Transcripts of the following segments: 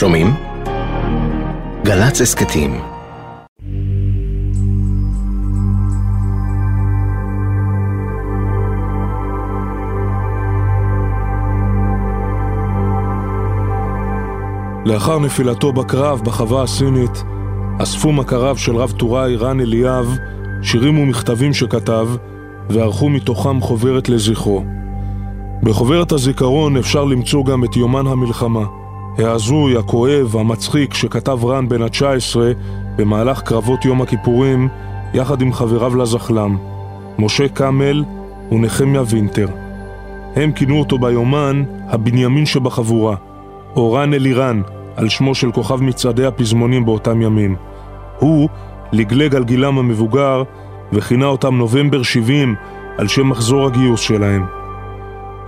שומעים? גל"צ הסכתים לאחר נפילתו בקרב בחווה הסינית, אספו מכריו של רב טוראי רן אליאב שירים ומכתבים שכתב, וערכו מתוכם חוברת לזכרו. בחוברת הזיכרון אפשר למצוא גם את יומן המלחמה, ההזוי, הכואב, המצחיק שכתב רן בן ה-19 במהלך קרבות יום הכיפורים יחד עם חבריו לזחלם, משה קאמל ונחמיה וינטר. הם כינו אותו ביומן הבנימין שבחבורה, או רן אלירן, על שמו של כוכב מצעדי הפזמונים באותם ימים. הוא לגלג על גילם המבוגר וכינה אותם נובמבר 70 על שם מחזור הגיוס שלהם.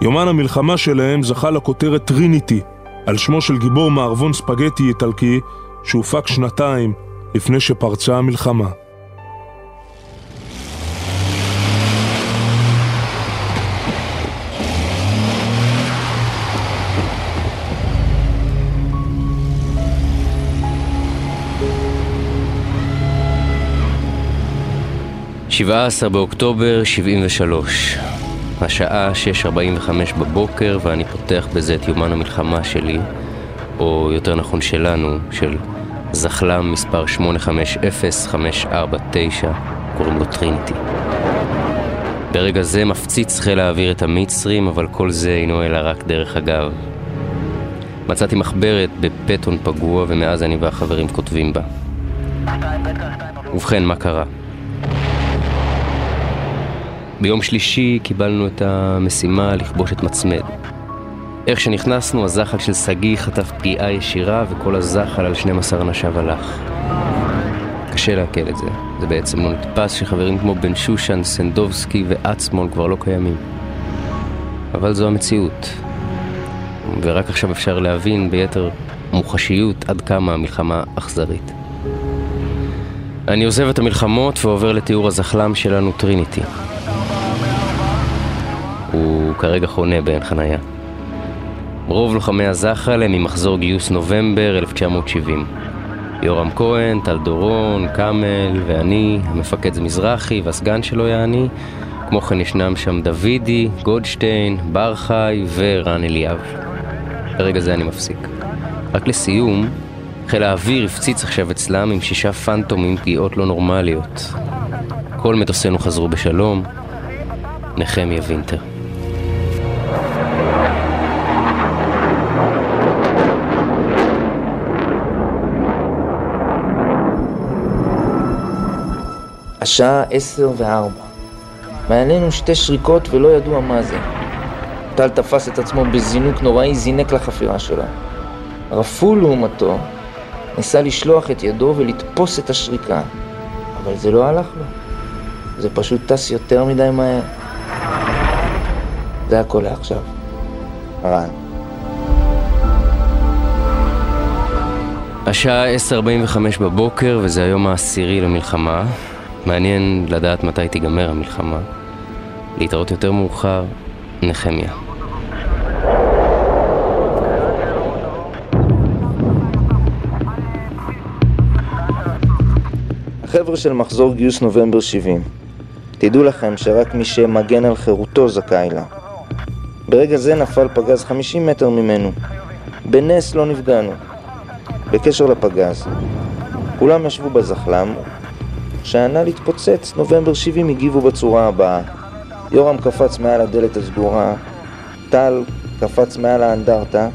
יומן המלחמה שלהם זכה לכותרת טריניטי, על שמו של גיבור מערבון ספגטי איטלקי שהופק שנתיים לפני שפרצה המלחמה. 17 באוקטובר 73 השעה 6.45 בבוקר ואני פותח בזה את יומן המלחמה שלי או יותר נכון שלנו, של זחלם מספר 850549 קוראים לו טריניטי ברגע זה מפציץ חיל האוויר את המצרים אבל כל זה אינו אלא רק דרך אגב. מצאתי מחברת בפטון פגוע ומאז אני והחברים כותבים בה. ובכן, מה קרה? ביום שלישי קיבלנו את המשימה לכבוש את מצמד. איך שנכנסנו, הזחל של שגיא חטף פגיעה ישירה וכל הזחל על 12 אנשיו הלך. קשה לעכל את זה. זה בעצם לא נתפס שחברים כמו בן שושן, סנדובסקי ואצמון כבר לא קיימים. אבל זו המציאות. ורק עכשיו אפשר להבין ביתר מוחשיות עד כמה המלחמה אכזרית. אני עוזב את המלחמות ועובר לתיאור הזחלם שלנו, טריניטי. הוא כרגע חונה בעין חניה. רוב לוחמי הזחל הם ממחזור גיוס נובמבר 1970. יורם כהן, טל דורון, קאמל ואני, המפקד מזרחי והסגן שלו היה אני. כמו כן ישנם שם דוידי, גולדשטיין, בר חי ורן אליאב. ברגע זה אני מפסיק. רק לסיום, חיל האוויר הפציץ עכשיו אצלם עם שישה פנטומים פגיעות לא נורמליות. כל מטוסינו חזרו בשלום, נחמיה וינטר. השעה עשר וארבע. מעלינו שתי שריקות ולא ידוע מה זה. טל תפס את עצמו בזינוק נוראי, זינק לחפירה שלו. רפול לעומתו ניסה לשלוח את ידו ולתפוס את השריקה, אבל זה לא הלך לו. זה פשוט טס יותר מדי מהר. זה הכל לעכשיו. רן. השעה 10:45 בבוקר וזה היום העשירי למלחמה. מעניין לדעת מתי תיגמר המלחמה. להתראות יותר מאוחר, נחמיה. החבר'ה של מחזור גיוס נובמבר 70 תדעו לכם שרק מי שמגן על חירותו זכאי לה. ברגע זה נפל פגז 50 מטר ממנו. בנס לא נפגענו. בקשר לפגז, כולם ישבו בזחלם כשהנ"ל התפוצץ, נובמבר 70 הגיבו בצורה הבאה: יורם קפץ מעל הדלת הסגורה, טל קפץ מעל האנדרטה,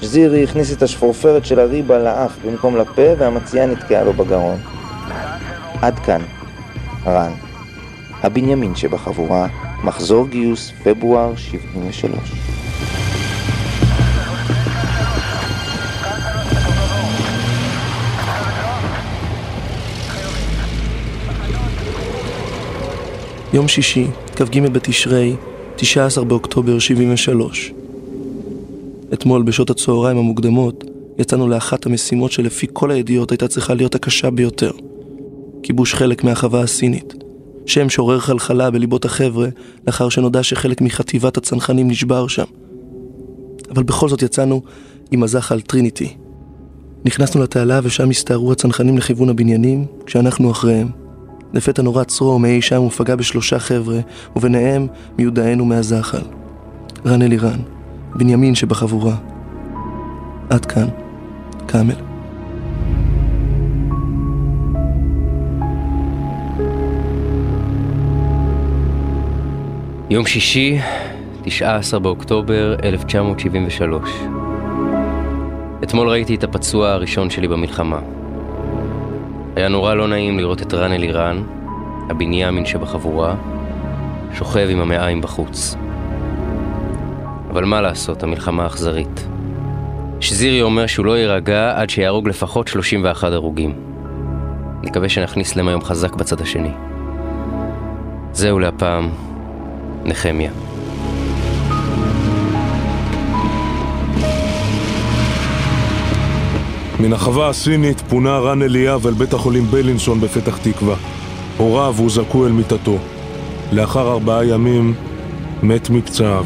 שזירי הכניס את השפורפרת של הריבה לאף במקום לפה והמציאה נתקעה לו בגרון. עד כאן, רן. הבנימין שבחבורה, מחזור גיוס, פברואר 73. יום שישי, כ"ג בתשרי, 19 באוקטובר 73. אתמול בשעות הצהריים המוקדמות יצאנו לאחת המשימות שלפי כל הידיעות הייתה צריכה להיות הקשה ביותר. כיבוש חלק מהחווה הסינית. שם שעורר חלחלה בליבות החבר'ה לאחר שנודע שחלק מחטיבת הצנחנים נשבר שם. אבל בכל זאת יצאנו עם הזחל טריניטי. נכנסנו לתעלה ושם הסתערו הצנחנים לכיוון הבניינים, כשאנחנו אחריהם. לפתע נורה צרור מאי שם ופגע בשלושה חבר'ה, וביניהם מיודענו מהזחל. רן אלירן, בנימין שבחבורה. עד כאן, כאמל. יום שישי, 19 באוקטובר 1973. אתמול ראיתי את הפצוע הראשון שלי במלחמה. היה נורא לא נעים לראות את רן אלירן, הבנימין שבחבורה, שוכב עם המעיים בחוץ. אבל מה לעשות, המלחמה אכזרית. שזירי אומר שהוא לא יירגע עד שיהרוג לפחות 31 הרוגים. נקווה שנכניס להם היום חזק בצד השני. זהו להפעם, נחמיה. מן החווה הסינית פונה רן אליאב אל בית החולים בלינסון בפתח תקווה. הוריו הוזעקו אל מיטתו. לאחר ארבעה ימים מת מפצעיו.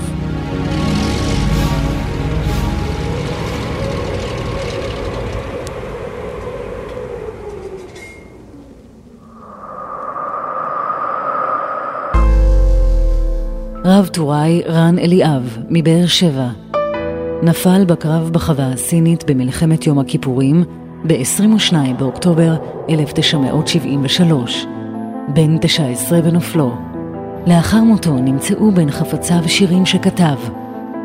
רב טוראי רן אליאב, מבאר שבע, נפל בקרב בחווה הסינית במלחמת יום הכיפורים ב-22 באוקטובר 1973, בן 19 בנופלו. לאחר מותו נמצאו בין חפציו שירים שכתב,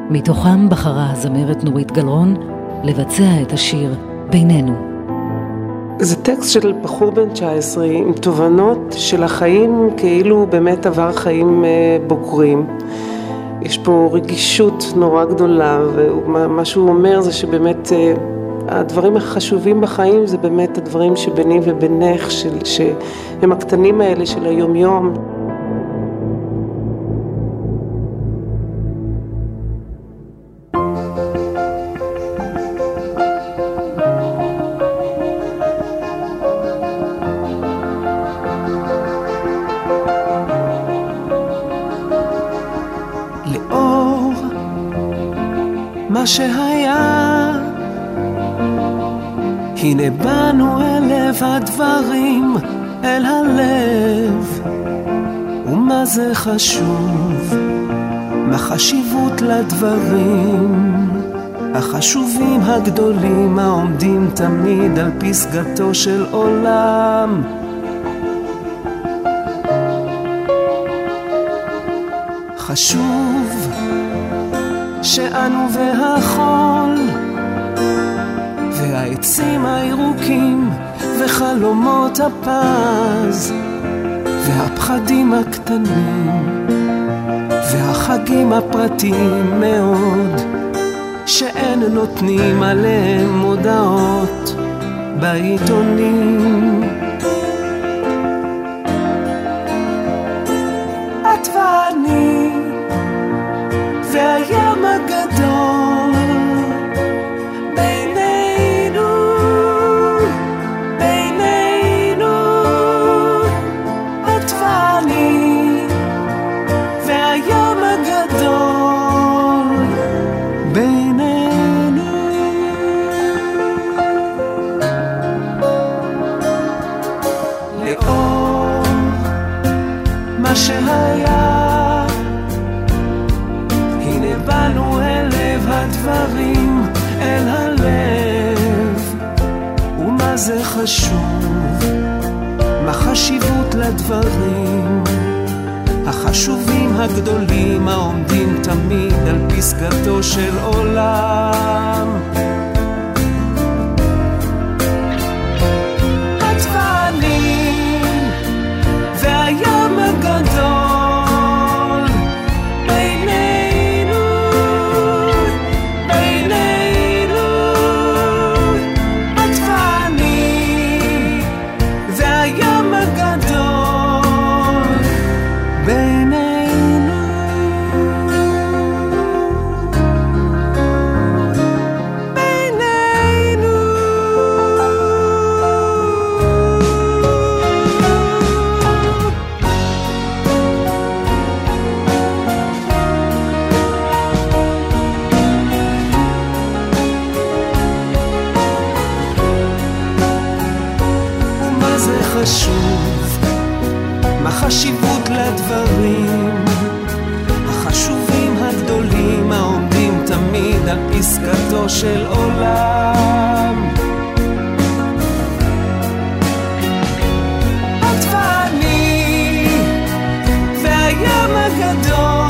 מתוכם בחרה הזמרת נורית גלרון לבצע את השיר בינינו. זה טקסט של בחור בן 19 עם תובנות של החיים כאילו באמת עבר חיים אה, בוגרים. יש פה רגישות נורא גדולה, ומה שהוא אומר זה שבאמת אה, הדברים החשובים בחיים זה באמת הדברים שביני ובינך, של, שהם הקטנים האלה של היומיום. שהיה. הנה באנו אל לב הדברים, אל הלב. ומה זה חשוב? מה חשיבות לדברים? החשובים הגדולים העומדים תמיד על פסגתו של עולם. חשוב שאנו והחול והעצים הירוקים וחלומות הפז והפחדים הקטנים והחגים הפרטיים מאוד שאין נותנים עליהם מודעות בעיתונים זה חשוב? מה חשיבות לדברים? החשובים הגדולים העומדים תמיד על פסגתו של עולם. חשוב, מה חשיבות לדברים החשובים הגדולים העומדים תמיד על פסקתו של עולם. את ואני והים הגדול